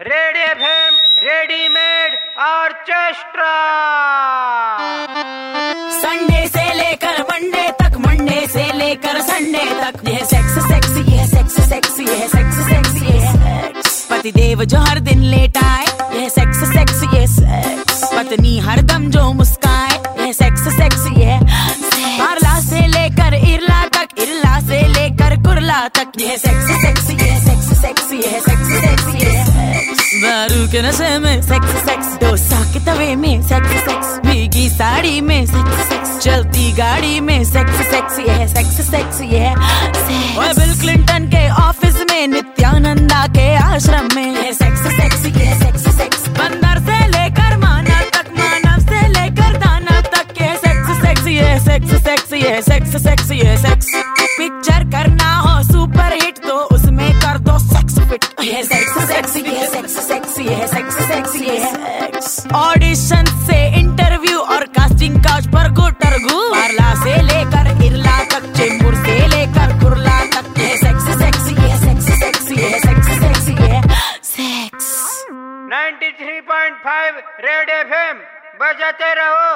Red FM readymade orchestra Sunday से लेकर Monday तक मंडे से लेकर संडे तक। ये सेक्स सेक्स ये सेक्स सेक्स ये सेक्स सेक्स ये सेक्स पति देव जो हर दिन लेट आए ये सेक्स सेक्स ये सेक्स पत्नी हर दम जो मुस्काए ये सेक्स सेक्स ये पारला से लेकर इरला तक, इरला से लेकर कुरला तक ये सेक्स सेक्स ये सेक्स सेक्स ये सेक्स सेक्स ये सेक्स दारू के नशे में सेक्स सेक्स डोसा के तवे में सेक्स सेक्स भीगी साड़ी में सेक्स सेक्स चलती गाड़ी में सेक्स सेक्स ये सेक्स सेक्स ये ओए बिल क्लिंटन के ऑफ़िस में नित्यानंदा के आश्रम में सेक्स सेक्स ये सेक्स सेक्स बंदर से लेकर मानव तक, मानव से लेकर दानव तक ये सेक्स सेक्स ये सेक्स सेक्स ये सेक्स सेक्स ये सेक्स पिक्चर करना सेक्स सेक्स ये सेक्स सेक्स ये सेक्स सेक्स ये सेक्स ऑडिशन से इंटरव्यू और कास्टिंग काउच पर गुटरगु पारला से लेकर इरला तक चेंबूर से लेकर कुरला तक। ये सेक्स सेक्स ये सेक्स सेक्स ये सेक्स सेक्स ये सेक्स 93.5 रेड एफएम बजाते रहो।